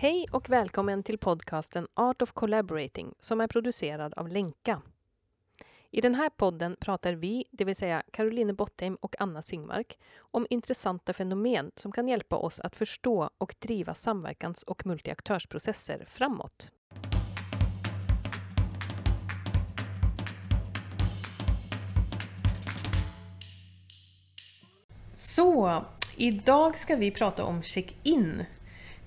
Hej och välkommen till podcasten Art of Collaborating som är producerad av Lenka. I den här podden pratar vi, det vill säga Caroline Bottheim och Anna Singmark, om intressanta fenomen som kan hjälpa oss att förstå och driva samverkans och multiaktörsprocesser framåt. Så, idag ska vi prata om check-in.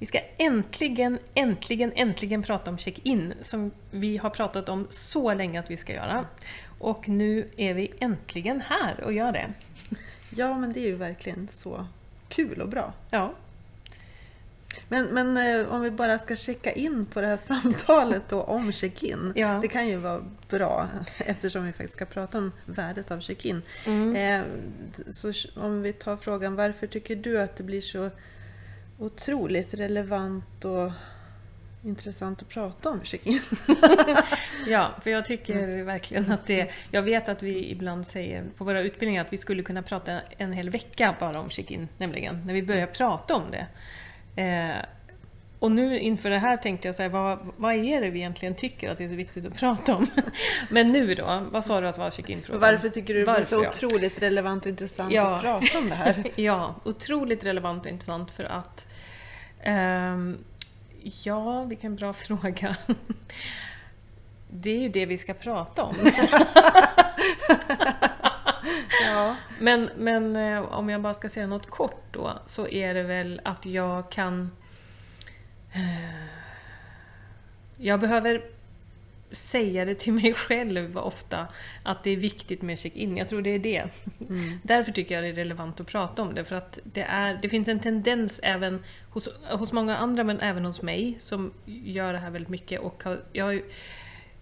Vi ska äntligen, äntligen, äntligen prata om check-in som vi har pratat om så länge att vi ska göra. Och nu är vi äntligen här och gör det. Ja, men det är ju verkligen så kul och bra. Ja, Men, men eh, om vi bara ska checka in på det här samtalet då om check-in. Ja. Det kan ju vara bra eftersom vi faktiskt ska prata om värdet av check-in. Mm. Eh, så om vi tar frågan, varför tycker du att det blir så otroligt relevant och intressant att prata om check-in? ja för jag tycker verkligen att det... Jag vet att vi ibland säger på våra utbildningar att vi skulle kunna prata en hel vecka bara om check-in, nämligen, när vi börjar prata om det. Eh, och nu inför det här tänkte jag säga, vad, vad är det vi egentligen tycker att det är så viktigt att prata om? Men nu då, vad sa du att var check-in-frågan? Varför tycker du det Varför, så ja. otroligt relevant och intressant Ja. att prata om det här? Ja, otroligt relevant och intressant för att... ehm, ja, vilken bra fråga. Det är ju det vi ska prata om. Ja. Men, men eh, om jag bara ska säga något kort då, så är det väl att jag kan... eh, Jag behöver säga det till mig själv ofta, att det är viktigt med check-in. Jag tror det är det. Mm. Därför tycker jag det är relevant att prata om det, för att det, är, det finns en tendens även hos, hos många andra, men även hos mig, som gör det här väldigt mycket. Och har, jag,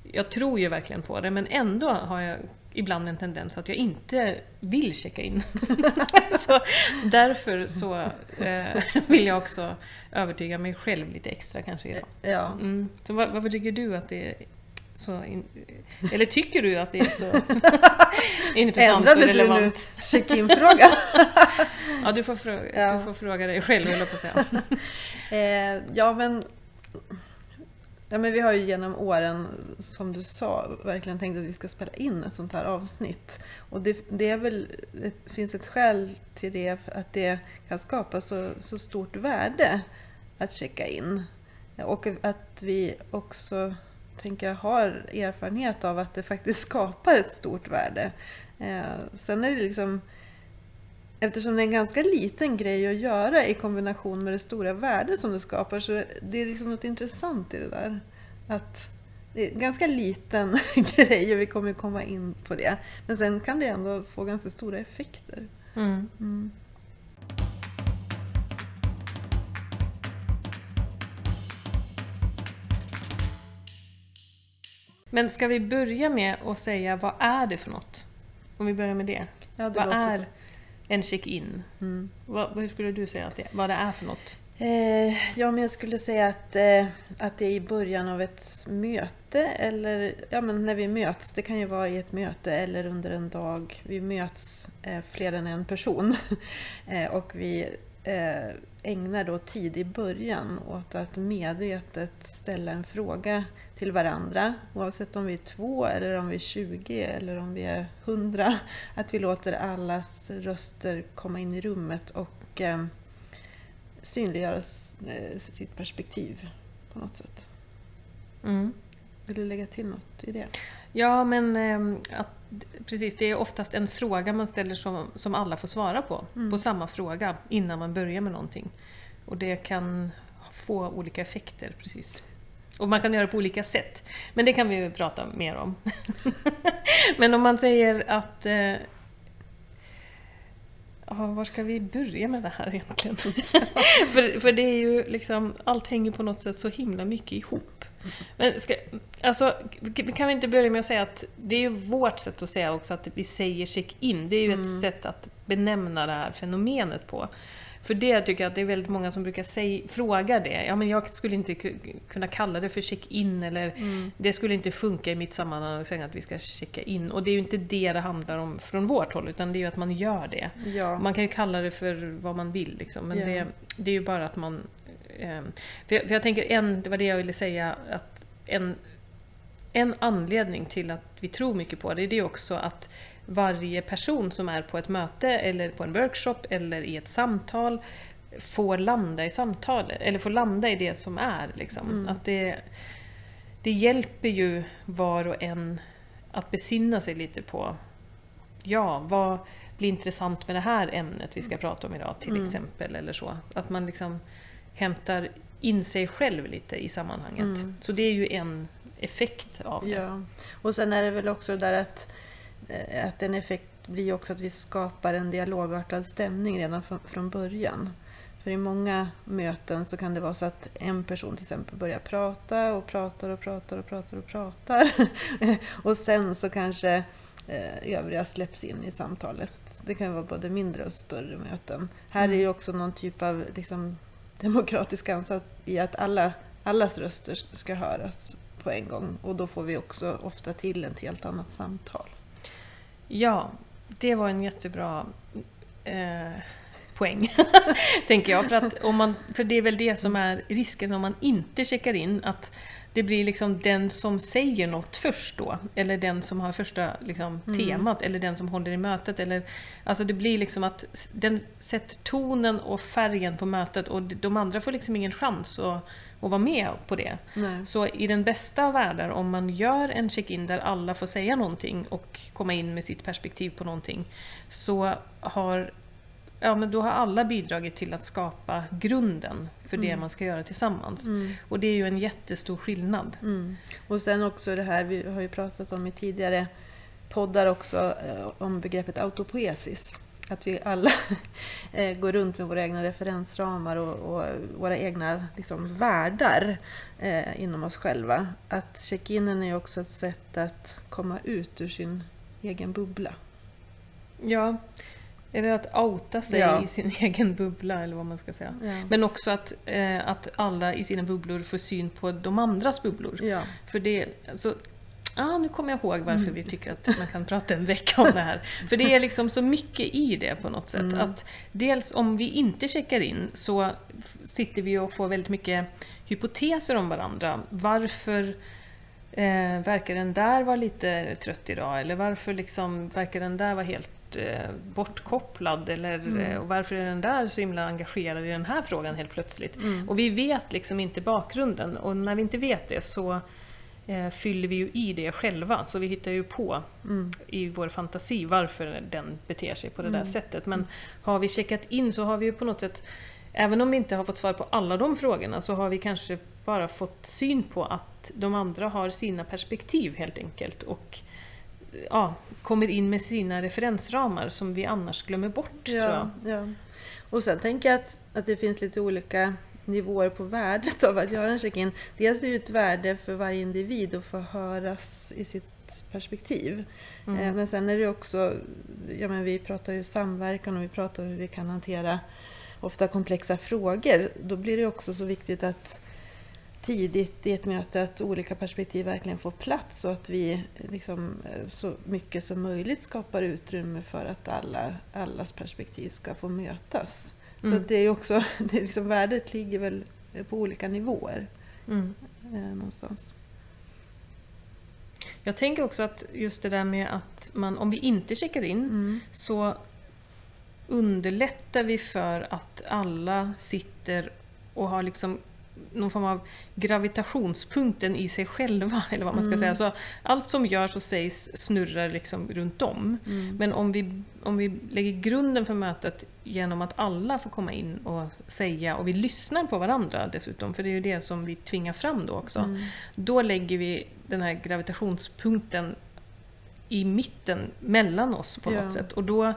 jag tror ju verkligen på det, men ändå har jag ibland en tendens att jag inte vill checka in. så därför så eh, vill jag också övertyga mig själv lite extra kanske idag. ja. Mm. Så var, varför tycker du att det är så... In, eller tycker du att det är så intressant och Ändrade nu relevant? check-in-frågan? Ja, du får, fråga, Ja. du får fråga dig själv, höll jag på att säga. Eh, ja, men, ja, men vi har ju genom åren, som du sa, verkligen tänkt att vi ska spela in ett sånt här avsnitt. Och det, det är väl, det finns ett skäl till det, att det kan skapa så, så stort värde att checka in. Och att vi också, tänker jag, har erfarenhet av att det faktiskt skapar ett stort värde. Eh, sen är det liksom Eftersom det är en ganska liten grej att göra i kombination med det stora värdet som det skapar så det är liksom något intressant i det där. Att det är en ganska liten grej och vi kommer komma in på det. Men sen kan det ändå få ganska stora effekter. Mm. Mm. Men ska vi börja med att säga vad är det för något? Om vi börjar med det. Ja, det Vad är så. En check-in? Mm. Vad, hur skulle du säga att det, vad det är för något? Eh, ja, men jag skulle säga att, eh, att det är i början av ett möte eller ja, men när vi möts. Det kan ju vara i ett möte eller under en dag. Vi möts eh, fler än en person eh, och vi eh, ägnar då tid i början åt att medvetet ställa en fråga till varandra. Oavsett om vi är två eller om vi är 20 eller om vi är 100. Att vi låter allas röster komma in i rummet och eh, synliggöra eh, sitt perspektiv på något sätt. Mm. Vill du lägga till något i det? Ja, men ehm, att, precis, det är oftast en fråga man ställer som, som alla får svara på. Mm. På samma fråga innan man börjar med någonting. Och det kan få olika effekter, precis. Och man kan göra det på olika sätt. Men det kan vi ju prata mer om. men om man säger att... Eh, var ska vi börja med det här egentligen? för, för det är ju liksom, allt hänger på något sätt så himla mycket ihop. Men ska, alltså, kan vi inte börja med att säga att det är ju vårt sätt att säga också att vi säger check-in. Det är ju Mm. ett sätt att benämna det här fenomenet på. För det tycker jag att det är väldigt många som brukar säga, fråga det. Ja, men jag skulle inte ku- kunna kalla det för check-in eller Mm. det skulle inte funka i mitt sammanhang att säga att vi ska checka in. Och det är ju inte det det handlar om från vårt håll, utan det är ju att man gör det. Ja. Man kan ju kalla det för vad man vill, liksom, men Ja. det, det är ju bara att man eh, för, jag, för jag tänker en, det var det jag ville säga, att en, en anledning till att vi tror mycket på det, det är också att varje person som är på ett möte eller på en workshop eller i ett samtal får landa i samtalet, eller får landa i det som är. Liksom. Mm. Att det, det hjälper ju var och en att besinna sig lite på, ja, vad blir intressant med det här ämnet vi ska prata om idag till Mm. exempel, eller så. Att man liksom hämtar in sig själv lite i sammanhanget. Mm. Så det är ju en effekt av det. Ja. Och sen är det väl också det där att, att en effekt blir också att vi skapar en dialogartad stämning redan från, början. För i många möten så kan det vara så att en person till exempel börjar prata och pratar och pratar och pratar och pratar. och sen så kanske eh, övriga släpps in i samtalet. Det kan vara både mindre och större möten. Här är ju också någon typ av liksom, demokratisk ansats i att alla, allas röster ska höras på en gång. Och då får vi också ofta till ett helt annat samtal. Ja, det var en jättebra eh, poäng, tänker jag. För, att om man, för det är väl det som är risken om man inte checkar in, att det blir liksom den som säger något först då, eller den som har första liksom, Mm. temat, eller den som håller i mötet. Eller, alltså det blir liksom att den sätter tonen och färgen på mötet och de andra får liksom ingen chans att, att vara med på det. Nej. Så i den bästa av världar, om man gör en check-in där alla får säga någonting och komma in med sitt perspektiv på någonting, så har, ja, men då har alla bidragit till att skapa grunden för det Mm. man ska göra tillsammans. Mm. Och det är ju en jättestor skillnad. Mm. Och sen också det här, vi har ju pratat om i tidigare poddar också, eh, om begreppet autopoesis. Att vi alla eh, går runt med våra egna referensramar och, och våra egna liksom, världar eh, inom oss själva. Att check-inen är också ett sätt att komma ut ur sin egen bubbla. Ja, eller att outa sig Ja. i sin egen bubbla, eller vad man ska säga. Ja. Men också att, eh, att alla i sina bubblor får syn på de andras bubblor. ja. För det, alltså, ah, nu kommer jag ihåg varför vi tycker att man kan prata en vecka om det här. För det är liksom så mycket i det på något sätt. Mm. Att dels om vi inte checkar in så sitter vi och får väldigt mycket hypoteser om varandra. Varför eh, verkar den där vara lite trött idag? Eller varför liksom, verkar den där vara helt eh, bortkopplad? Eller Mm. eh, och varför är den där så himla engagerad i den här frågan helt plötsligt? Mm. Och vi vet liksom inte bakgrunden och när vi inte vet det så eh, fyller vi ju i det själva. Så vi hittar ju på Mm. i vår fantasi varför den beter sig på det där Mm. sättet. Men har vi checkat in så har vi ju på något sätt, även om vi inte har fått svar på alla de frågorna, så har vi kanske bara fått syn på att de andra har sina perspektiv helt enkelt. Och ja, kommer in med sina referensramar som vi annars glömmer bort, tror jag. Ja, ja. Och sen tänker jag att, att det finns lite olika nivåer på värdet av att göra en check-in. Dels är det ett värde för varje individ att få höras i sitt perspektiv. Mm. Eh, Men sen är det också, ja men vi pratar ju samverkan och vi pratar hur vi kan hantera ofta komplexa frågor. Då blir det också så viktigt att tidigt i ett möte att olika perspektiv verkligen får plats och att vi liksom, eh, så mycket som möjligt skapar utrymme för att alla, allas perspektiv ska få mötas. Så Mm. att det är också, det är liksom, värdet ligger väl på olika nivåer Mm. eh, någonstans. Jag tänker också att just det där med att man, om vi inte checkar in, Mm. så underlättar vi för att alla sitter och har liksom någon form av gravitationspunkten i sig själva, eller vad man ska Mm. säga. Så allt som görs och sägs snurrar liksom runt om. Mm. Men om vi, om vi lägger grunden för mötet genom att alla får komma in och säga, och vi lyssnar på varandra dessutom, för det är ju det som vi tvingar fram då också. Mm. Då lägger vi den här gravitationspunkten i mitten mellan oss på Ja. något sätt. Och då...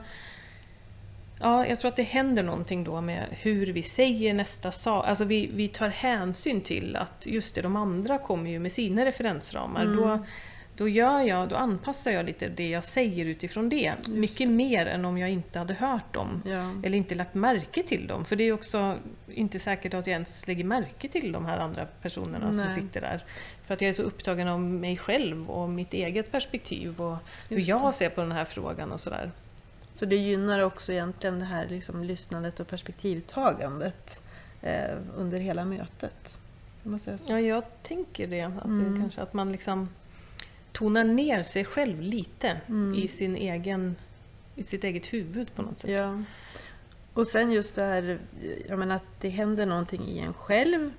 Ja, jag tror att det händer någonting då med hur vi säger nästa sak. Alltså vi, vi tar hänsyn till att just det, de andra kommer ju med sina referensramar. Mm. Då, då, gör jag, då anpassar jag lite det jag säger utifrån det. Mycket mer än om jag inte hade hört dem. Ja. Eller inte lagt märke till dem. För det är också inte säkert att jag ens lägger märke till de här andra personerna som Nej. sitter där. För att jag är så upptagen av mig själv och mitt eget perspektiv och hur Just jag det. ser på den här frågan och sådär. Så det gynnar också egentligen det här liksom lyssnandet och perspektivtagandet. eh, under hela mötet. Ja, jag tänker det. Att, Mm. det kanske, att man liksom tonar ner sig själv lite Mm. i, sin egen, i sitt eget huvud på något sätt. Ja. Och sen just det här, jag menar att det händer någonting i en själv.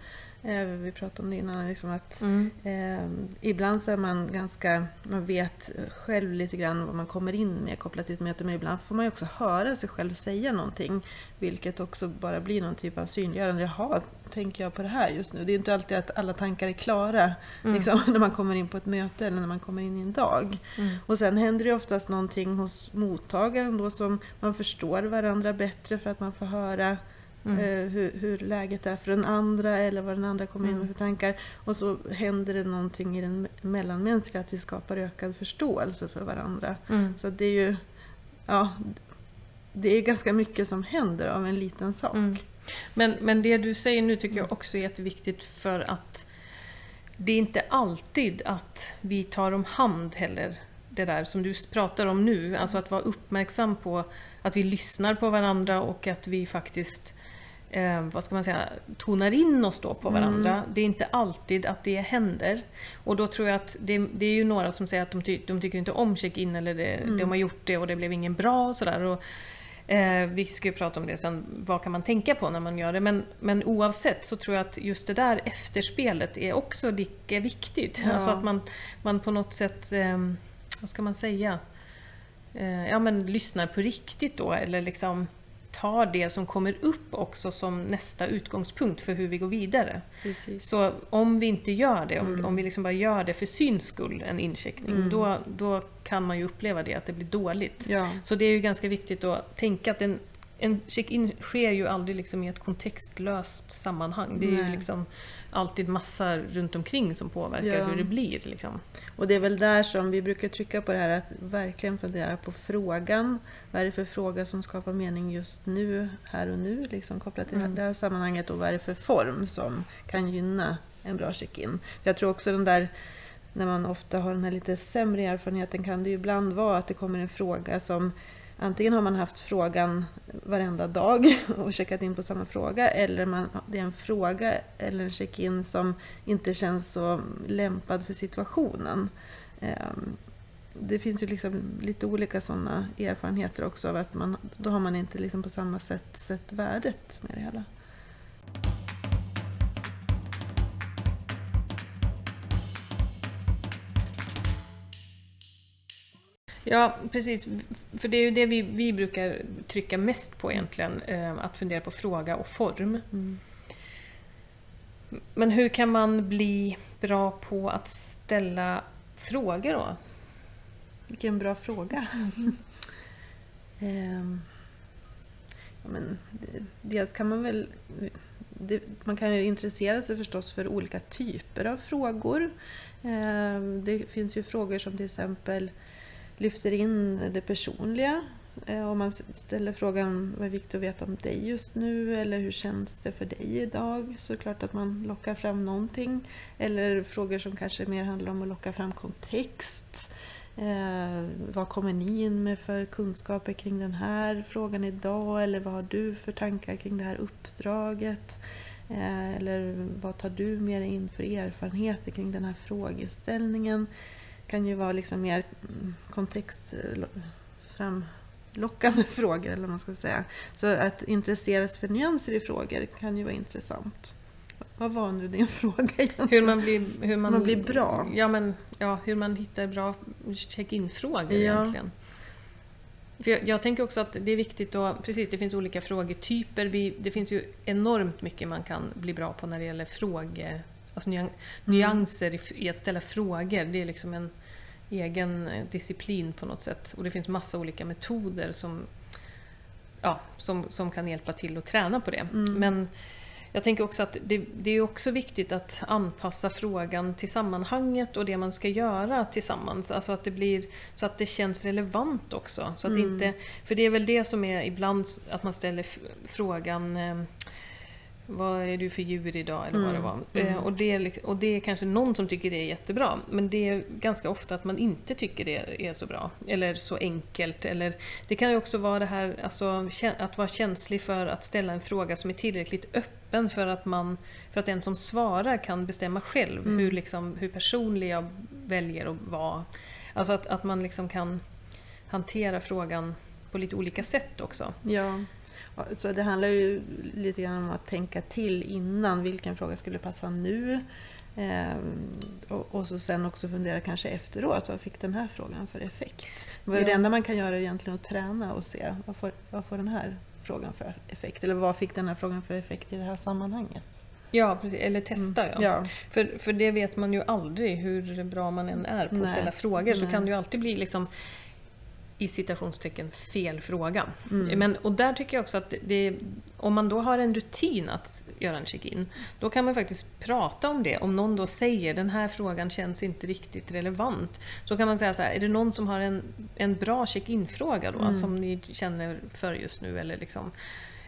Eh, vi pratade om det innan, liksom att Mm. eh, ibland så är man ganska, man vet själv lite grann vad man kommer in med kopplat till ett möte, men ibland får man ju också höra sig själv säga någonting, vilket också bara blir någon typ av synliggörande. Jaha, tänker jag på det här just nu? Det är inte alltid att alla tankar är klara Mm. liksom, när man kommer in på ett möte eller när man kommer in i en dag. Mm. Och sen händer det oftast någonting hos mottagaren då som man förstår varandra bättre för att man får höra Mm. eh, hur, hur läget är för den andra eller vad den andra kommer in med Mm. för tankar. Och så händer det någonting i den me- mellanmänskliga, att vi skapar ökad förståelse för varandra. Mm. Så det är ju, ja, det är ganska mycket som händer av en liten sak. Mm. Men, men det du säger nu tycker jag också är jätteviktigt för att det är inte alltid att vi tar om hand heller det där som du pratar om nu. Alltså att vara uppmärksam på att vi lyssnar på varandra och att vi faktiskt eh, vad ska man säga, tonar in oss då på varandra. Det är inte alltid att det händer. Och då tror jag att det, det är ju några som säger att de, ty, de tycker inte om check-in eller det, de har gjort det och det blev ingen bra och sådär. Och, Eh, vi ska ju prata om det sen, vad kan man tänka på när man gör det? Men, men oavsett så tror jag att just det där efterspelet är också lika viktigt. Ja. Alltså att man, man på något sätt, eh, vad ska man säga, eh, ja men lyssnar på riktigt då eller liksom tar det som kommer upp också som nästa utgångspunkt för hur vi går vidare. Precis. Så om vi inte gör det, om, Mm. om vi liksom bara gör det för syns skull, en incheckning, Mm. då, då kan man ju uppleva det, att det blir dåligt. Ja, Så det är ju ganska viktigt att tänka att en, en check-in sker ju aldrig liksom i ett kontextlöst sammanhang. Det är ju liksom alltid massa runt omkring som påverkar Ja. hur det blir. Liksom. och det är väl där som vi brukar trycka på det här att verkligen fundera på frågan. Vad är det för fråga som skapar mening just nu, här och nu, liksom kopplat till Mm. det här sammanhanget och vad är det för form som kan gynna en bra check-in. Jag tror också den där när man ofta har den här lite sämre erfarenheten kan det ju ibland vara att det kommer en fråga som Antingen har man haft frågan varenda dag och checkat in på samma fråga eller man, det är en fråga eller en check-in som inte känns så lämpad för situationen. Ehm, det finns ju liksom lite olika sådana erfarenheter också av att man, då har man inte liksom på samma sätt sett värdet med det hela. Ja, precis. För det är ju det vi, vi brukar trycka mest på egentligen, eh, att fundera på fråga och form. Mm. Men hur kan man bli bra på att ställa frågor då? Vilken bra fråga. Ehm, ja, men, dels kan man väl... Det, man kan ju intressera sig förstås för olika typer av frågor. Ehm, det finns ju frågor som till exempel lyfter in det personliga. Eh, om man ställer frågan vad är viktigt att veta om dig just nu eller hur känns det för dig idag? Så är det klart att man lockar fram någonting. Eller frågor som kanske mer handlar om att locka fram kontext. Eh, vad kommer ni in med för kunskaper kring den här frågan idag? Eller vad har du för tankar kring det här uppdraget? Eh, eller vad tar du med dig in för erfarenheter kring den här frågeställningen? Kan ju vara liksom mer mm, kontext eh, lo- framlockande frågor eller man ska säga. Så att intressera sig för nyanser i frågor kan ju vara intressant. Vad var nu din fråga egentligen? Hur man blir, hur man, Man blir bra. Ja, men, ja, hur man hittar bra check-in-frågor Ja. egentligen. För jag, jag tänker också att det är viktigt att, precis det finns olika frågetyper. Vi, det finns ju enormt mycket man kan bli bra på när det gäller fråge, alltså nyan, nyanser i, i att ställa frågor. Det är liksom en egen eh, disciplin på något sätt. Och det finns massa olika metoder som, ja, som, som kan hjälpa till att träna på det. Mm. Men jag tänker också att det, det är också viktigt att anpassa frågan till sammanhanget och det man ska göra tillsammans. Alltså att det blir så att det känns relevant också. Så att Mm. inte, för det är väl det som är ibland att man ställer frågan eh, vad är du för djur idag eller vad det Mm, var. mm. Eh, och, det och det är kanske någon som tycker det är jättebra, men det är ganska ofta att man inte tycker det är så bra. Eller så enkelt. Eller, det kan ju också vara det här alltså, att vara känslig för att ställa en fråga som är tillräckligt öppen för att, man, för att den som svarar kan bestämma själv Mm. hur, liksom, hur personlig jag väljer att vara. Alltså att, att man liksom kan hantera frågan på lite olika sätt också. Ja, så det handlar ju lite grann om att tänka till innan. Vilken fråga skulle passa nu? Ehm, och, och så sen också fundera kanske efteråt. Vad fick den här frågan för effekt? Vad är Det Ja. enda man kan göra egentligen att träna och se vad får, vad får den här frågan för effekt? Eller vad fick den här frågan för effekt i det här sammanhanget? Ja, precis. eller testa ja. Mm. ja. För, för det vet man ju aldrig hur bra man än är på att Nej. ställa frågor. Så Nej. kan det ju alltid bli liksom i citationstecken fel fråga. Mm. Men, och där tycker jag också att det, om man då har en rutin att göra en check-in, då kan man faktiskt prata om det. Om någon då säger den här frågan känns inte riktigt relevant, så kan man säga så här, är det någon som har en, en bra check-in-fråga då, Mm. som ni känner för just nu? Eller, liksom,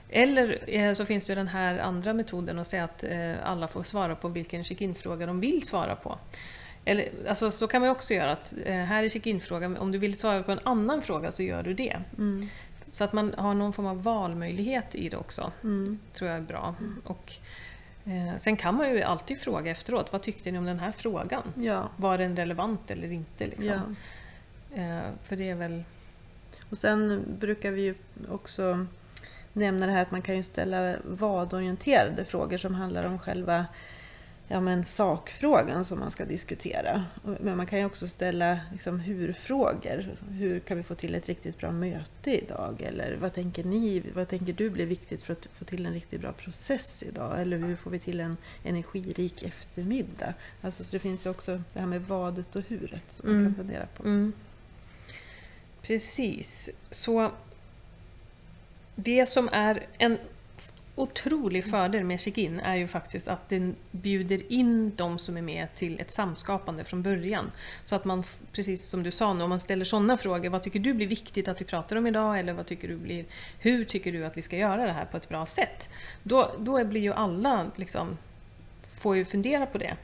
eller eh, så finns det den här andra metoden att säga att eh, alla får svara på vilken check-in-fråga de vill svara på. Eller, alltså, så kan man också göra att eh, här är check-in-frågan, om du vill svara på en annan fråga så gör du det. Mm. Så att man har någon form av valmöjlighet i det också, Mm. tror jag är bra. Och, eh, sen kan man ju alltid fråga efteråt, vad tyckte ni om den här frågan? Ja. Var den relevant eller inte? Liksom? ja. Eh, för det är väl... Och sen brukar vi ju också nämna det här att man kan ju ställa vad-orienterade frågor som handlar om själva ja, men sakfrågan som man ska diskutera. Men man kan ju också ställa liksom, hur-frågor. Hur kan vi få till ett riktigt bra möte idag? Eller vad tänker ni? Vad tänker du blir viktigt för att få till en riktigt bra process idag? Eller hur får vi till en energirik eftermiddag? Alltså, så det finns ju också det här med vadet och huret som man Mm. kan fundera på. Mm. Precis. Så det som är en otrolig fördel med check-in är ju faktiskt att den bjuder in de som är med till ett samskapande från början. Så att man, precis som du sa nu, om man ställer sådana frågor, vad tycker du blir viktigt att vi pratar om idag? Eller vad tycker du blir, hur tycker du att vi ska göra det här på ett bra sätt? Då, då blir ju alla liksom, får ju fundera på det.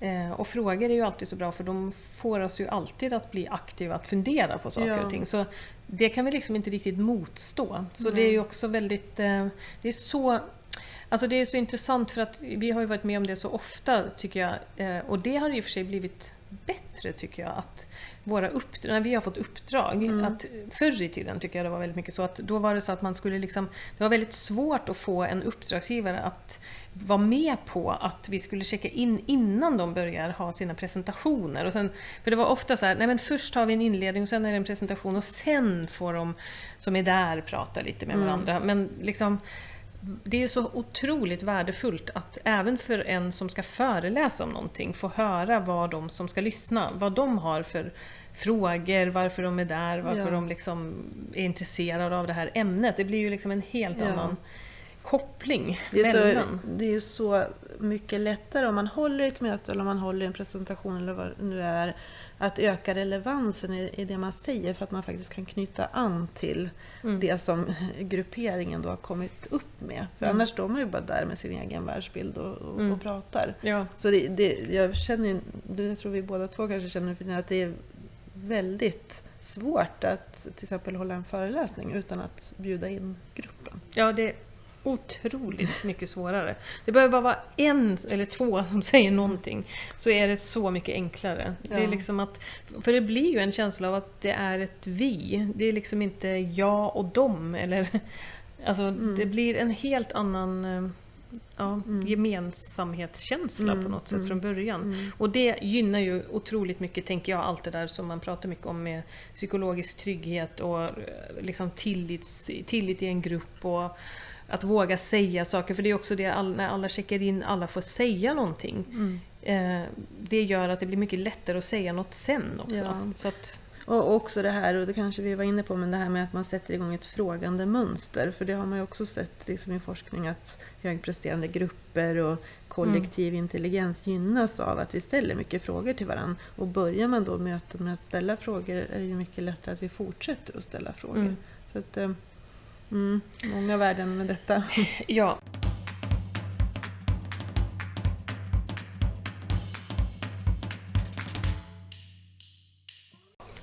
Eh, och frågor är ju alltid så bra för de får oss ju alltid att bli aktiva, att fundera på saker Ja. och ting. Så det kan vi liksom inte riktigt motstå. Så det är ju också väldigt... Eh, det är så... Alltså det är så intressant för att vi har ju varit med om det så ofta tycker jag. Eh, och det har i och för sig blivit bättre tycker jag. Att våra uppdrag, när vi har fått uppdrag, Mm. att förr i tiden tycker jag det var väldigt mycket så att då var det så att man skulle liksom, det var väldigt svårt att få en uppdragsgivare att vara med på att vi skulle checka in innan de börjar ha sina presentationer. Och sen, för det var ofta så här, nej men först har vi en inledning och sen är det en presentation och sen får de som är där prata lite med Mm. varandra. Men liksom, det är så otroligt värdefullt att även för en som ska föreläsa om någonting få höra vad de som ska lyssna, vad de har för frågor, varför de är där, varför Ja. de liksom är intresserade av det här ämnet. Det blir ju liksom en helt Ja. annan koppling Det är, så, mellan. det är ju så mycket lättare om man håller ett möte eller om man håller en presentation eller vad det nu är att öka relevansen i, i det man säger för att man faktiskt kan knyta an till Mm. det som grupperingen då har kommit upp med. För Mm. annars står man ju bara där med sin egen världsbild och, och, Mm. och pratar. Ja, Så det, det, jag känner jag tror vi båda två kanske känner för det, att det är väldigt svårt att till exempel hålla en föreläsning utan att bjuda in gruppen. ja, det otroligt mycket svårare. Det behöver bara vara en eller två som säger någonting, så är det så mycket enklare. Det är Ja. liksom att, för det blir ju en känsla av att det är ett vi. Det är liksom inte jag och dem. Eller, alltså, Mm. Det blir en helt annan eh, ja, Mm. gemensamhetskänsla på Mm, något sätt mm. från början. Mm. Och det gynnar ju otroligt mycket, tänker jag, allt det där som man pratar mycket om med psykologisk trygghet och eh, liksom tillits, tillit i en grupp och att våga säga saker. För det är också det, all, när alla checkar in, alla får säga någonting. Mm. Eh, det gör att det blir mycket lättare att säga något sen också. Ja. Så att, Och också det här, och det kanske vi var inne på, men det här med att man sätter igång ett frågande mönster. För det har man ju också sett liksom i forskning att högpresterande grupper och kollektiv intelligens gynnas av att vi ställer mycket frågor till varandra. Och börjar man då mötet med att ställa frågor är det ju mycket lättare att vi fortsätter att ställa frågor. Mm. Så att, eh, Mm, många värden med detta. ja.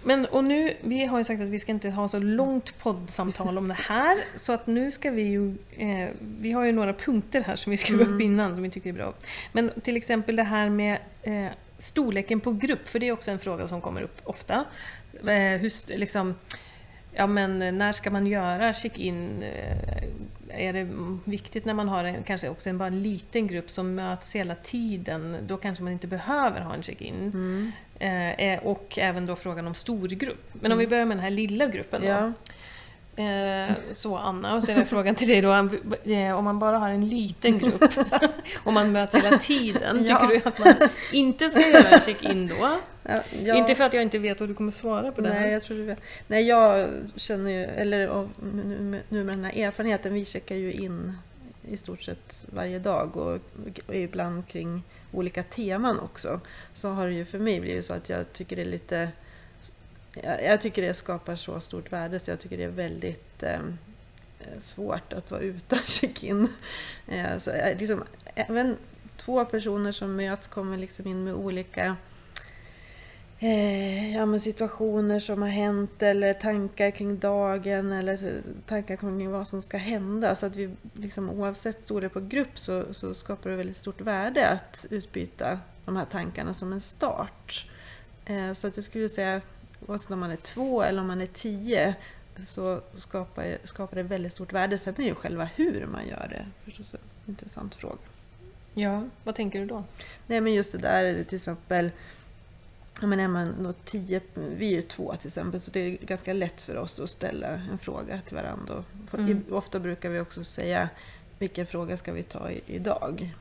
Men och nu, vi har ju sagt att vi ska inte ha så långt poddsamtal om det här. Så att nu ska vi ju, eh, vi har ju några punkter här som vi skrev mm. upp innan som vi tycker är bra. Men till exempel det här med eh, storleken på grupp, för det är också en fråga som kommer upp ofta. Eh, hur, liksom, ja men när ska man göra check-in? Eh, Är det viktigt när man har en, kanske också en bara en liten grupp som möts hela tiden? Då kanske man inte behöver ha en check-in. Mm. Eh, eh, och även då frågan om storgrupp. Men om vi börjar med den här lilla gruppen då. Ja. Eh, så Anna, och så är frågan till dig då. eh, Om man bara har en liten grupp och man möts hela tiden, Ja. tycker du att man inte ska göra en check-in då? Ja, ja. Inte för att jag inte vet vad du kommer svara på det Nej, här. jag tror du vet. Nej, jag känner ju, eller nu med den här erfarenheten, vi checkar ju in i stort sett varje dag och, och ibland kring olika teman också. Så har det ju för mig blivit så att jag tycker det är lite jag, jag tycker det skapar så stort värde så jag tycker det är väldigt eh, svårt att vara utan check-in. Eh, så, eh, liksom, även två personer som möts kommer liksom in med olika eh, ja, men situationer som har hänt eller tankar kring dagen eller tankar kring vad som ska hända. Så att vi liksom, oavsett storlek på grupp så, så skapar det väldigt stort värde att utbyta de här tankarna som en start. Eh, så att jag skulle säga, oavsett om man är två eller om man är tio så skapar, skapar det väldigt stort värde. Sen är ju själva hur man gör det förstås en intressant fråga. Ja, vad tänker du då? Nej men just det där till exempel men är man då tio, vi är ju två till exempel, så det är ganska lätt för oss att ställa en fråga till varandra. Mm. Ofta brukar vi också säga vilken fråga ska vi ta i, idag?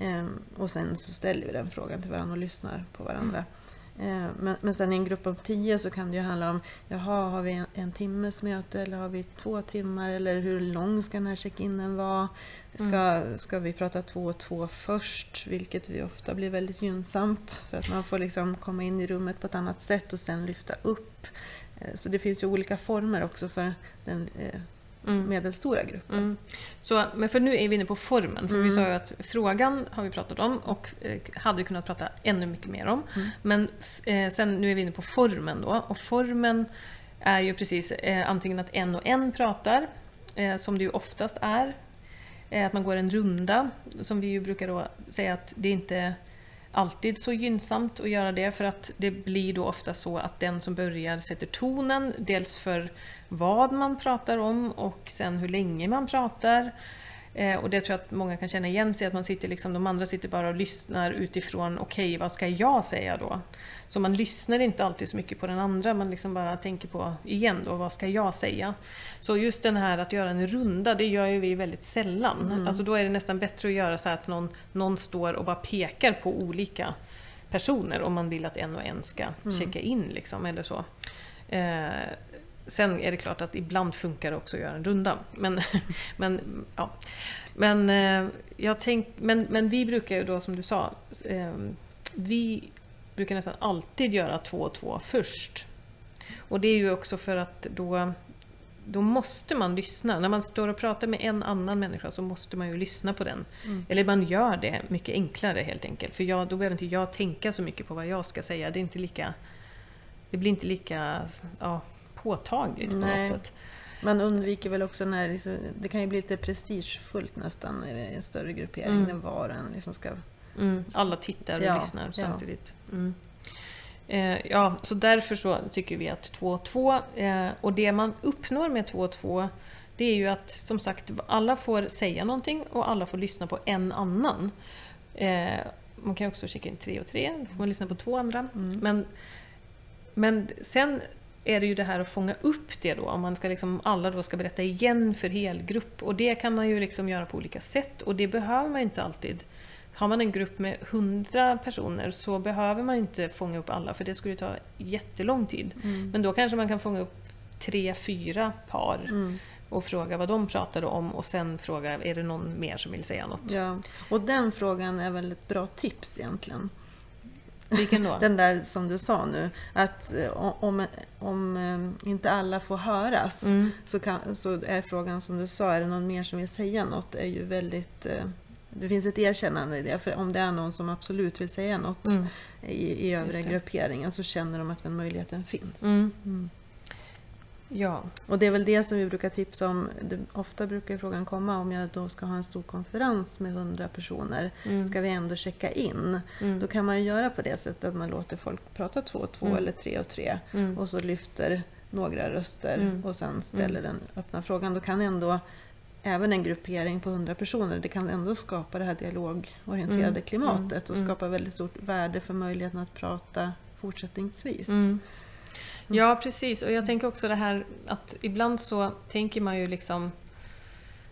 Ehm, och sen så ställer vi den frågan till varandra och lyssnar på varandra. Ehm, men, men sen i en grupp om tio så kan det ju handla om, jaha, har vi en, en timmes möte eller har vi två timmar? Eller hur lång ska den här check-inen vara? Ska, ska vi prata två och två först? Vilket vi ofta blir väldigt gynnsamt. För att man får liksom komma in i rummet på ett annat sätt och sen lyfta upp. Eh, Så det finns ju olika former också för den eh, Mm. medelstora gruppen. Mm. Så, men för nu är vi inne på formen, för vi Mm. sa ju att frågan har vi pratat om och eh, hade vi kunnat prata ännu mycket mer om. Mm. Men eh, sen nu är vi inne på formen då, och formen är ju precis eh, antingen att en och en pratar, eh, som det ju oftast är, eh, att man går en runda, som vi ju brukar då säga att det inte alltid så gynnsamt att göra det för att det blir då ofta så att den som börjar sätter tonen, dels för vad man pratar om och sen hur länge man pratar. Eh, och det tror jag att många kan känna igen sig att man sitter liksom, de andra sitter bara och lyssnar utifrån okej, vad ska jag säga då? Så man lyssnar inte alltid så mycket på den andra, man liksom bara tänker på igen då, vad ska jag säga? Så just den här att göra en runda, det gör ju vi väldigt sällan. Alltså då är det nästan bättre att göra så att någon, någon står och bara pekar på olika personer om man vill att en och en ska checka in liksom, eller så. Eh, sen är det klart att ibland funkar det också att göra en runda. Men, men, ja. men, eh, jag tänk, men, men vi brukar ju då som du sa, eh, vi brukar nästan alltid göra två och två först. Och det är ju också för att då, då måste man lyssna. När man står och pratar med en annan människa så måste man ju lyssna på den. Mm. Eller man gör det mycket enklare helt enkelt. För jag, då behöver inte jag tänka så mycket på vad jag ska säga. Det, är inte lika, det blir inte lika ja, påtagligt på Nej. något sätt. Man undviker väl också när liksom, det kan ju bli lite prestigefullt nästan i en större gruppering Mm. när var en liksom ska... Mm, alla tittar och Ja, lyssnar ja. samtidigt. Mm. Eh, ja, så därför så tycker vi att 2 och 2, eh, och det man uppnår med 2 och 2, det är ju att som sagt alla får säga någonting och alla får lyssna på en annan. Eh, man kan också checka in 3 och 3, då får man lyssna på två andra. Mm. Men, men sen är det ju det här att fånga upp det då, om man ska liksom, alla då ska berätta igen för helgrupp. Och det kan man ju liksom göra på olika sätt och det behöver man inte alltid. Har man en grupp med 100 personer så behöver man inte fånga upp alla för det skulle ta jättelång tid. Mm. Men då kanske man kan fånga upp tre, fyra par Mm. och fråga vad de pratade om och sen fråga, är det någon mer som vill säga något? Ja. Och den frågan är väl ett bra tips egentligen. Vilken då? Den där som du sa nu, att eh, om, om eh, inte alla får höras Mm. så, kan, så är frågan som du sa, är det någon mer som vill säga något? är ju väldigt, eh, det finns ett erkännande i det. För om det är någon som absolut vill säga något Mm. i, i övriga grupperingen så känner de att den möjligheten finns. Mm. Mm. Ja. Och det är väl det som vi brukar tipsa om. Det, ofta brukar frågan komma om jag då ska ha en stor konferens med 100 personer. Mm. Ska vi ändå checka in? Mm. Då kan man ju göra på det sättet att man låter folk prata två och två Mm. eller tre och tre. Mm. Och så lyfter några röster Mm. och sen ställer den öppna frågan. Då kan ändå även en gruppering på 100 personer, det kan ändå skapa det här dialogorienterade Mm. klimatet och Mm. skapa väldigt stort värde för möjligheten att prata fortsättningsvis. Mm. Ja, precis. Och jag tänker också det här att ibland så tänker man ju liksom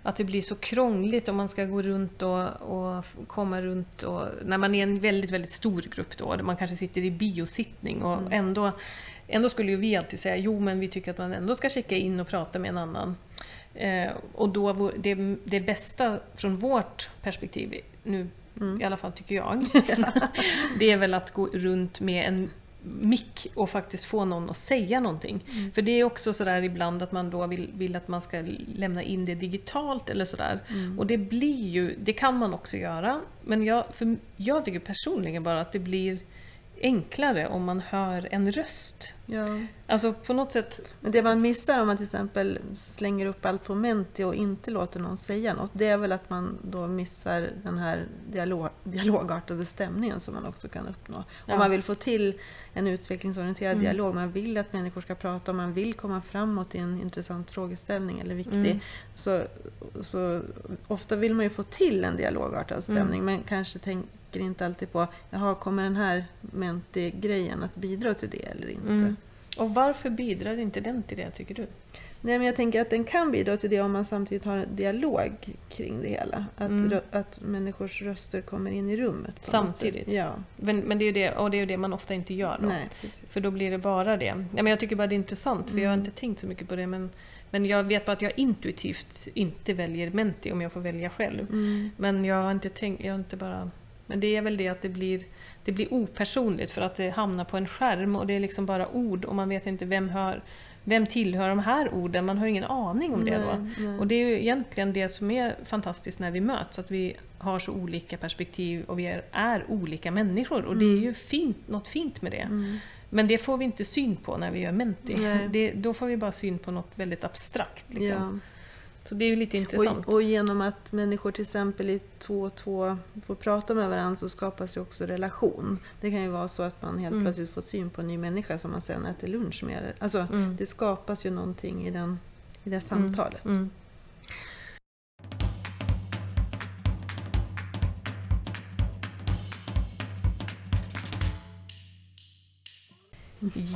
att det blir så krångligt om man ska gå runt och, och komma runt och när man är en väldigt, väldigt stor grupp då, man kanske sitter i biosittning och Mm. ändå, ändå skulle ju vi alltid säga jo men vi tycker att man ändå ska checka in och prata med en annan. Eh, och då det, det bästa från vårt perspektiv, nu Mm. i alla fall tycker jag, det är väl att gå runt med en mick och faktiskt få någon att säga någonting. Mm. För det är också sådär ibland att man då vill, vill att man ska lämna in det digitalt eller sådär. Mm. Och det blir ju, det kan man också göra, men jag, för jag tycker personligen bara att det blir enklare om man hör en röst. Ja. Alltså på något sätt, Men det man missar om man till exempel slänger upp allt på Menti och inte låter någon säga något, det är väl att man då missar den här dialog, dialogartade stämningen som man också kan uppnå. Ja. Om man vill få till en utvecklingsorienterad Mm. dialog, man vill att människor ska prata, om man vill komma framåt i en intressant frågeställning eller viktig, Mm. så, så ofta vill man ju få till en dialogartad stämning, Mm. men kanske tänker inte alltid på, jaha, kommer den här Menti-grejen att bidra till det eller inte? Mm. och varför bidrar inte den till det tycker du? Nej, men jag tänker att den kan bidra till det om man samtidigt har en dialog kring det hela. Att, Mm. rö- att människors röster kommer in i rummet. Samtidigt? Ja. Men, men det är ju det, och det är det man ofta inte gör då. Nej, precis. För då blir det bara det. Ja, men jag tycker bara det är intressant, för jag har Mm. inte tänkt så mycket på det. Men, men jag vet bara att jag intuitivt inte väljer Menti om jag får välja själv. Mm. Men jag har inte tänkt, jag har inte bara... Men det är väl det att det blir, det blir opersonligt för att det hamnar på en skärm och det är liksom bara ord och man vet inte vem hör vem tillhör de här orden? Man har ingen aning om det då. Nej, nej. Och det är ju egentligen det som är fantastiskt när vi möts, att vi har så olika perspektiv och vi är, är olika människor. Och det är ju fint, något fint med det. Mm. Men det får vi inte syn på när vi gör menti. Det, då får vi bara syn på något väldigt abstrakt. Liksom. Ja. Så det är ju lite intressant. Och, och genom att människor till exempel i två och två får prata med varandra så skapas ju också relation. Det kan ju vara så att man helt Mm. plötsligt får syn på en ny människa som man sen äter lunch med. Alltså, Mm. det skapas ju någonting i, den, i det samtalet. Mm.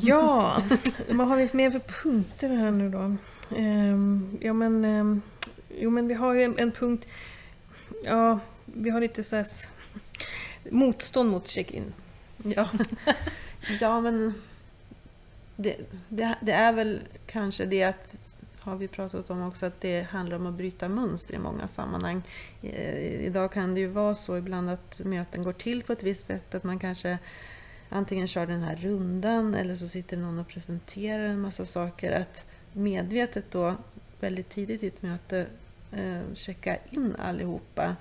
Ja, vad har vi mer för punkter här nu då? Ehm, ja men, ehm, jo men vi har ju en, en punkt, ja vi har lite så här motstånd mot check-in. Ja, ja men det, det, det är väl kanske det att, har vi pratat om också, att det handlar om att bryta mönster i många sammanhang. Eh, Idag kan det ju vara så ibland att möten går till på ett visst sätt, att man kanske antingen kör den här rundan eller så sitter någon och presenterar en massa saker. Att medvetet då väldigt tidigt i ett möte eh, checka in allihopa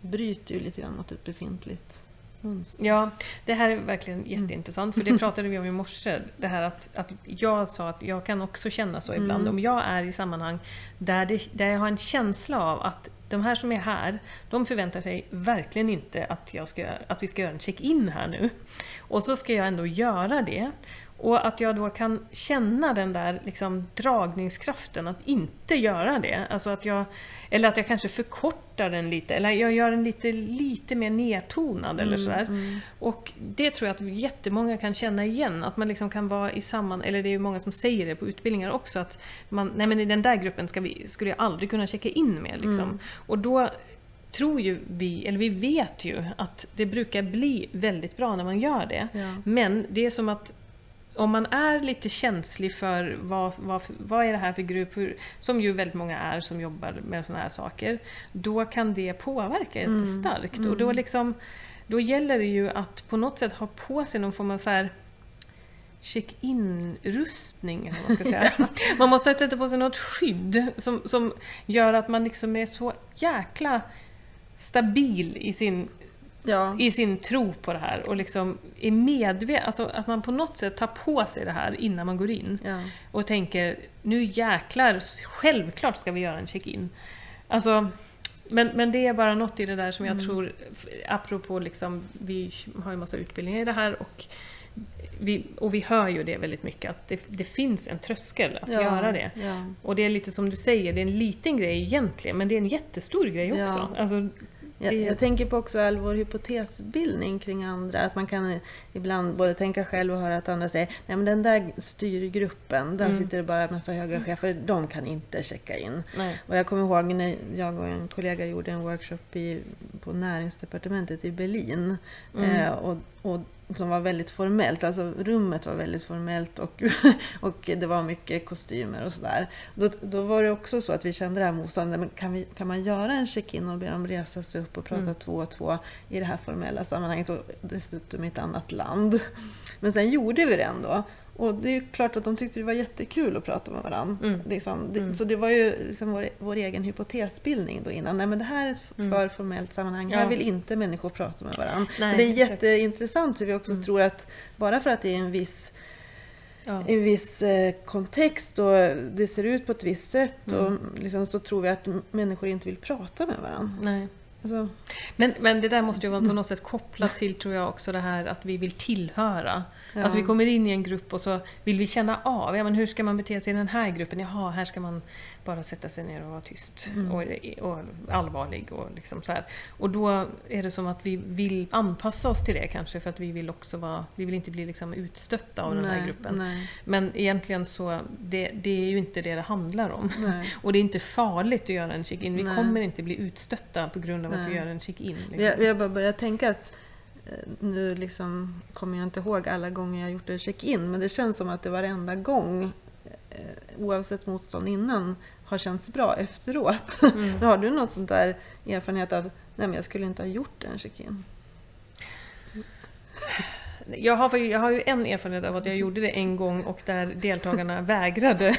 bryter ju lite grann mot ett befintligt mönster. Ja, det här är verkligen jätteintressant, för det pratade vi om i morse. Det här att, att jag sa att jag kan också känna så ibland. Mm. Om jag är i sammanhang där, det, där jag har en känsla av att de här som är här, de förväntar sig verkligen inte att, jag ska, att vi ska göra en check-in här nu. Och så ska jag ändå göra det. Och att jag då kan känna den där liksom dragningskraften att inte göra det. Alltså att jag, eller att jag kanske förkortar den lite, eller jag gör den lite, lite mer nedtonad eller sådär. mm. Och det tror jag att jättemånga kan känna igen, att man liksom kan vara i samman... Eller det är ju många som säger det på utbildningar också, att man, nej men i den där gruppen ska vi, skulle jag aldrig kunna checka in med. Liksom. Mm. Och då tror ju vi, eller vi vet ju, att det brukar bli väldigt bra när man gör det. Ja. Men det är som att om man är lite känslig för vad, vad, vad är det här för grupp, hur, som ju väldigt många är som jobbar med sådana här saker, då kan det påverka Mm, jättestarkt. mm. Och då, liksom, då gäller det ju att på något sätt ha på sig någon form av så här check-in-rustning, eller man ska säga. Man måste sätta på sig något skydd som, som gör att man liksom är så jäkla stabil i sin, Ja. i sin tro på det här och liksom är medveten, alltså att man på något sätt tar på sig det här innan man går in Ja. och tänker nu jäklar, självklart ska vi göra en check-in. Alltså, men, men det är bara något i det där som jag tror, f- apropå liksom, vi har ju massa utbildningar i det här och vi, och vi hör ju det väldigt mycket, att det, det finns en tröskel att Ja. göra det. Ja. Och det är lite som du säger, det är en liten grej egentligen, men det är en jättestor grej också. Ja. Alltså, Jag, jag tänker på också all vår hypotesbildning kring andra. Att man kan ibland både tänka själv och höra att andra säger Nej men den där styrgruppen, där Mm. sitter det bara en massa höga chefer, de kan inte checka in. nej. Och jag kommer ihåg när jag och en kollega gjorde en workshop i, på näringsdepartementet i Berlin. Mm. Eh, och, och, som var väldigt formellt, alltså rummet var väldigt formellt och, och det var mycket kostymer och sådär. Då, då var det också så att vi kände det här motståndet, men kan, vi, kan man göra en check-in och be dem resa sig upp och prata Mm. två och två i det här formella sammanhanget och dessutom i ett annat land. Men sen gjorde vi det ändå. Och det är klart att de tyckte det var jättekul att prata med varandra. Mm. Liksom. Det, Mm. Så det var ju liksom vår, vår egen hypotesbildning då innan. Nej men det här är ett Mm. för formellt sammanhang. Ja. Här vill inte människor prata med varandra. Nej, det är exakt. jätteintressant hur vi också Mm. tror att bara för att det är en viss, Ja. en viss eh, kontext och det ser ut på ett visst sätt Mm. och liksom, så tror vi att människor inte vill prata med varandra. Nej. Alltså, Men, men det där måste ju vara på något sätt kopplat till, tror jag, också det här att vi vill tillhöra. ja. Alltså vi kommer in i en grupp och så vill vi känna av, ja men hur ska man bete sig i den här gruppen? Jaha, här ska man bara sätta sig ner och vara tyst Mm. och, och allvarlig och liksom så här. Och då är det som att vi vill anpassa oss till det kanske för att vi vill också vara, vi vill inte bli liksom utstötta av den här Nej, gruppen. Nej, Men egentligen så, det, det är ju inte det det handlar om. nej. Och det är inte farligt att göra en check-in. Vi Nej. kommer inte bli utstötta på grund av att vi Nej. gör en check-in. Liksom. vi har bara börjat tänka att eh, nu liksom kommer jag inte ihåg alla gånger jag gjort en check-in men det känns som att det varenda gång oavsett motstånd innan har känts bra efteråt. Mm. Har du något sånt där erfarenhet av nej men jag skulle inte ha gjort en check-in? Jag har, jag har ju en erfarenhet av att jag gjorde det en gång och där deltagarna vägrade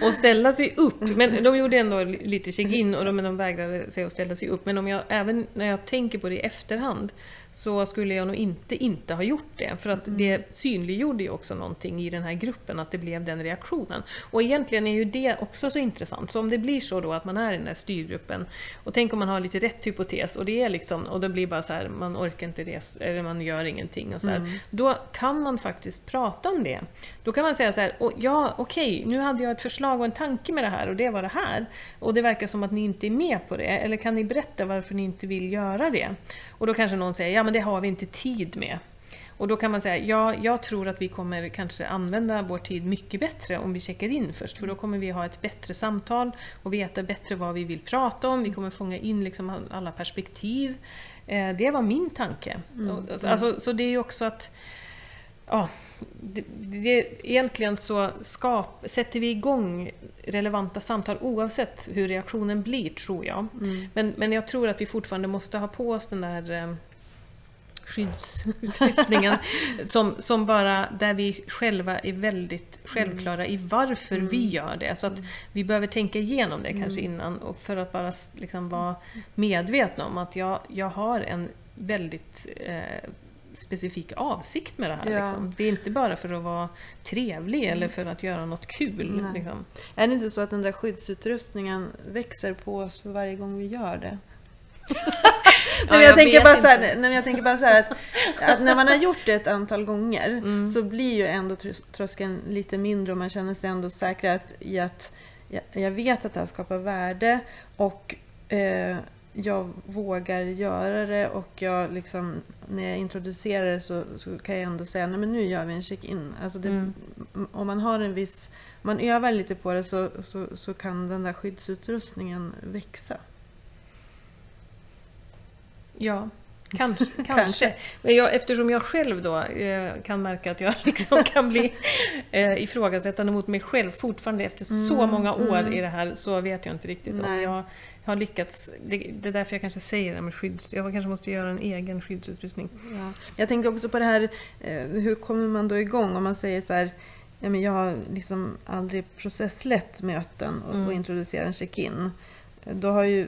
att ställa sig upp. Men de gjorde ändå lite check-in och de, men de vägrade sig att ställa sig upp. Men om jag, även när jag tänker på det i efterhand så skulle jag nog inte inte ha gjort det. För att det synliggjorde ju också någonting i den här gruppen, att det blev den reaktionen. Och egentligen är ju det också så intressant. Så om det blir så då att man är i den här styrgruppen och tänk om man har lite rätt hypotes och det är liksom, och det blir bara så här, man orkar inte resa, eller man gör ingenting och så här. Då kan man faktiskt prata om det. Då kan man säga så här, "Åh, ja okej, nu hade jag ett förslag och en tanke med det här och det var det här. Och det verkar som att ni inte är med på det, eller kan ni berätta varför ni inte vill göra det? Och då kanske någon säger, ja men det har vi inte tid med. Och då kan man säga, ja, jag tror att vi kommer kanske använda vår tid mycket bättre om vi checkar in först, för då kommer vi ha ett bättre samtal och veta bättre vad vi vill prata om, vi kommer fånga in liksom alla perspektiv. Eh, det var min tanke. Och, Alltså, så det är ju också att Ja, det, det, egentligen så skap, sätter vi igång relevanta samtal oavsett hur reaktionen blir, tror jag. Mm. Men, men jag tror att vi fortfarande måste ha på oss den där eh, skyddsutrustningen som, som bara, där vi själva är väldigt självklara i varför vi gör det. Så att vi behöver tänka igenom det kanske innan och för att bara liksom vara medvetna om att jag, jag har en väldigt eh, specifik avsikt med det här. Ja. Liksom. Det är inte bara för att vara trevlig eller för att göra något kul. Liksom. Är det inte så att den där skyddsutrustningen växer på oss för varje gång vi gör det? Nej, jag, jag tänker bara så här, nej, men jag tänker bara så att, att när man har gjort det ett antal gånger Mm. så blir ju ändå trös- tröskeln lite mindre och man känner sig ändå säkrare att, i att jag, jag vet att det här skapar värde och eh, jag vågar göra det och jag liksom, när jag introducerar det så, så kan jag ändå säga nej men nu gör vi en check-in. Alltså det, Mm. Om man har en viss, man övar lite på det så, så, så kan den där skyddsutrustningen växa. Ja, kanske. kanske. Men jag, eftersom jag själv då eh, kan märka att jag liksom kan bli eh, ifrågasättande mot mig själv fortfarande efter så Mm, många år mm. i det här så vet jag inte riktigt om jag har lyckats. Det, det är därför jag kanske säger det med skydds... Jag kanske måste göra en egen skyddsutrustning. Ja. Jag tänker också på det här, eh, hur kommer man då igång om man säger så här, ja, men jag har liksom aldrig processlett möten och, Mm. och en check-in. Då har ju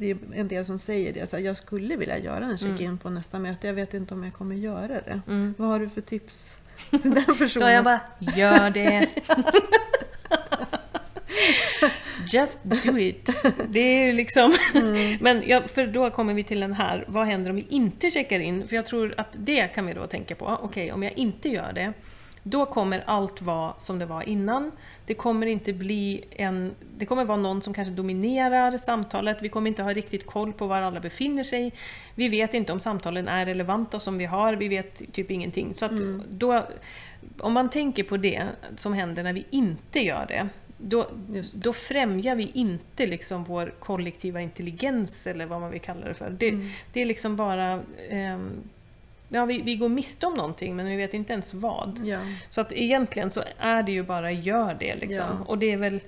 det är en del som säger det, så här, jag skulle vilja göra en check-in Mm. på nästa möte, jag vet inte om jag kommer göra det. Mm. Vad har du för tips till den Då personen? jag bara, gör det! Just do it! Det är liksom... Mm. Men ja, för då kommer vi till den här, vad händer om vi inte checkar in? För jag tror att det kan vi då tänka på. Okej, om jag inte gör det, då kommer allt vara som det var innan. Det kommer inte bli en... Det kommer vara någon som kanske dominerar samtalet. Vi kommer inte ha riktigt koll på var alla befinner sig. Vi vet inte om samtalen är relevanta som vi har. Vi vet typ ingenting. Så att då... Om man tänker på det som händer när vi inte gör det, då, då främjar vi inte liksom vår kollektiva intelligens eller vad man vill kalla det för. Det, Mm. det är liksom bara... ehm, ja, vi, vi går miste om någonting men vi vet inte ens vad. Ja. Så att egentligen så är det ju bara gör det liksom. Ja. Och det är väl...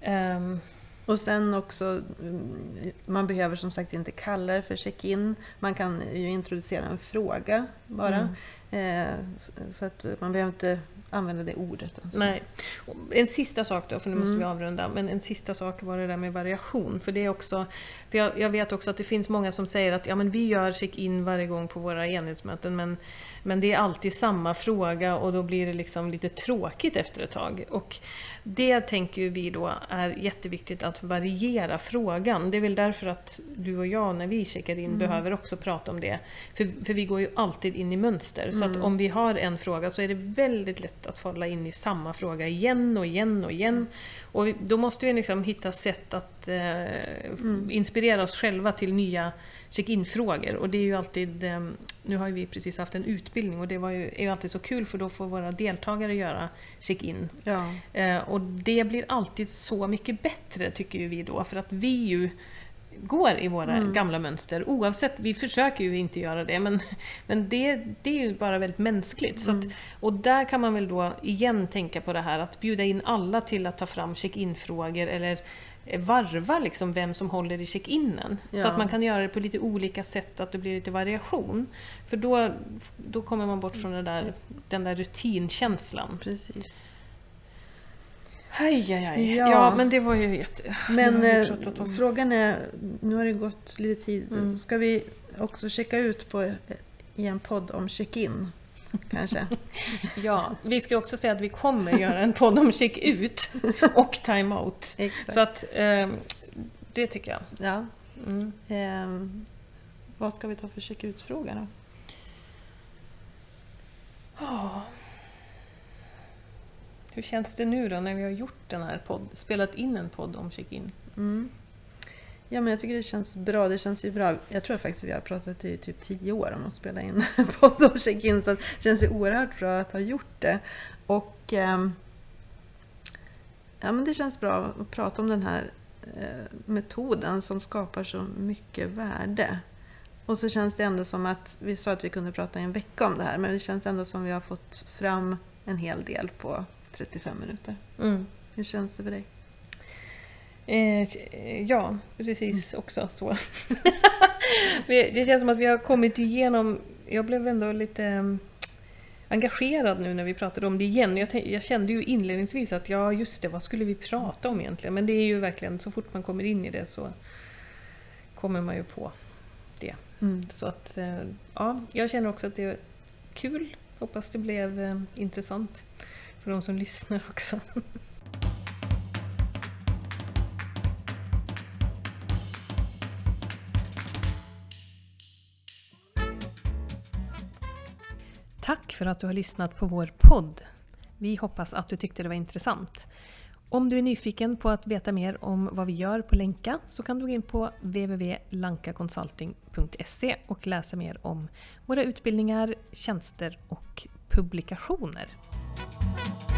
ehm, Och sen också, mm, man behöver som sagt inte kalla det för check-in. Man kan ju introducera en fråga bara. Eh, så att man behöver inte använda det ordet. Alltså. Nej. En sista sak då, för nu måste Mm. vi avrunda. Men en sista sak var det där med variation. För det är också... För jag, jag vet också att det finns många som säger att ja, men vi gör check-in varje gång på våra enhetsmöten men, men det är alltid samma fråga och då blir det liksom lite tråkigt efter ett tag. Och det tänker vi då är jätteviktigt att variera frågan. Det är väl därför att du och jag när vi checkar in behöver också prata om det. För, för vi går ju alltid in i mönster. Så att om vi har en fråga så är det väldigt lätt att falla in i samma fråga igen och igen och igen. Och vi- då måste vi liksom hitta sätt att eh, inspirera oss själva till nya check-in-frågor. Och det är ju alltid, eh, nu har vi precis haft en utbildning och det ju, är ju alltid så kul för då får våra deltagare göra check-in. Ja. Eh, och det blir alltid så mycket bättre tycker vi då för att vi ju går i våra gamla mönster oavsett, vi försöker ju inte göra det men, men det, det är ju bara väldigt mänskligt. Så att, och där kan man väl då igen tänka på det här att bjuda in alla till att ta fram check-in-frågor eller eh, varva liksom vem som håller i check-inen. Så Ja. att man kan göra det på lite olika sätt, att det blir lite variation. För då, då kommer man bort från där, den där rutinkänslan. Precis. Aj, aj, aj. Ja. Ja. men det var ju jätte... Men eh, om- frågan är, nu har det gått lite tid, Mm. ska vi också checka ut på, i en podd om check-in? Kanske? Ja, vi ska också säga att vi kommer göra en podd om check-ut och time-out. Så att ehm, det tycker jag. Ja. Mm. Ehm, vad ska vi ta för check-ut-fråga då? Ja. Hur känns det nu då när vi har gjort den här podd, spelat in en podd om check-in? Mm. Ja, men jag tycker det känns bra. Det känns ju bra. Jag tror faktiskt vi har pratat i typ tio år om att spela in en podd om check-in. Så det känns ju oerhört bra att ha gjort det. Och eh, ja, men det känns bra att prata om den här eh, metoden som skapar så mycket värde. Och så känns det ändå som att, vi sa att vi kunde prata i en vecka om det här, men det känns ändå som vi har fått fram en hel del på 35 minuter. Mm. Hur känns det för dig? Eh, ja, precis också så. Det känns som att vi har kommit igenom... Jag blev ändå lite mm, engagerad nu när vi pratade om det igen. Jag, jag kände ju inledningsvis att ja, just det, vad skulle vi prata om egentligen? Men det är ju verkligen, så fort man kommer in i det så kommer man ju på det. Mm. Så att, eh, ja, jag känner också att det är kul. Hoppas det blev eh, intressant för de som lyssnar också. Tack för att du har lyssnat på vår podd. Vi hoppas att du tyckte det var intressant. Om du är nyfiken på att veta mer om vad vi gör på Länka så kan du gå in på www.lankaconsulting.se och läsa mer om våra utbildningar, tjänster och publikationer. Bye.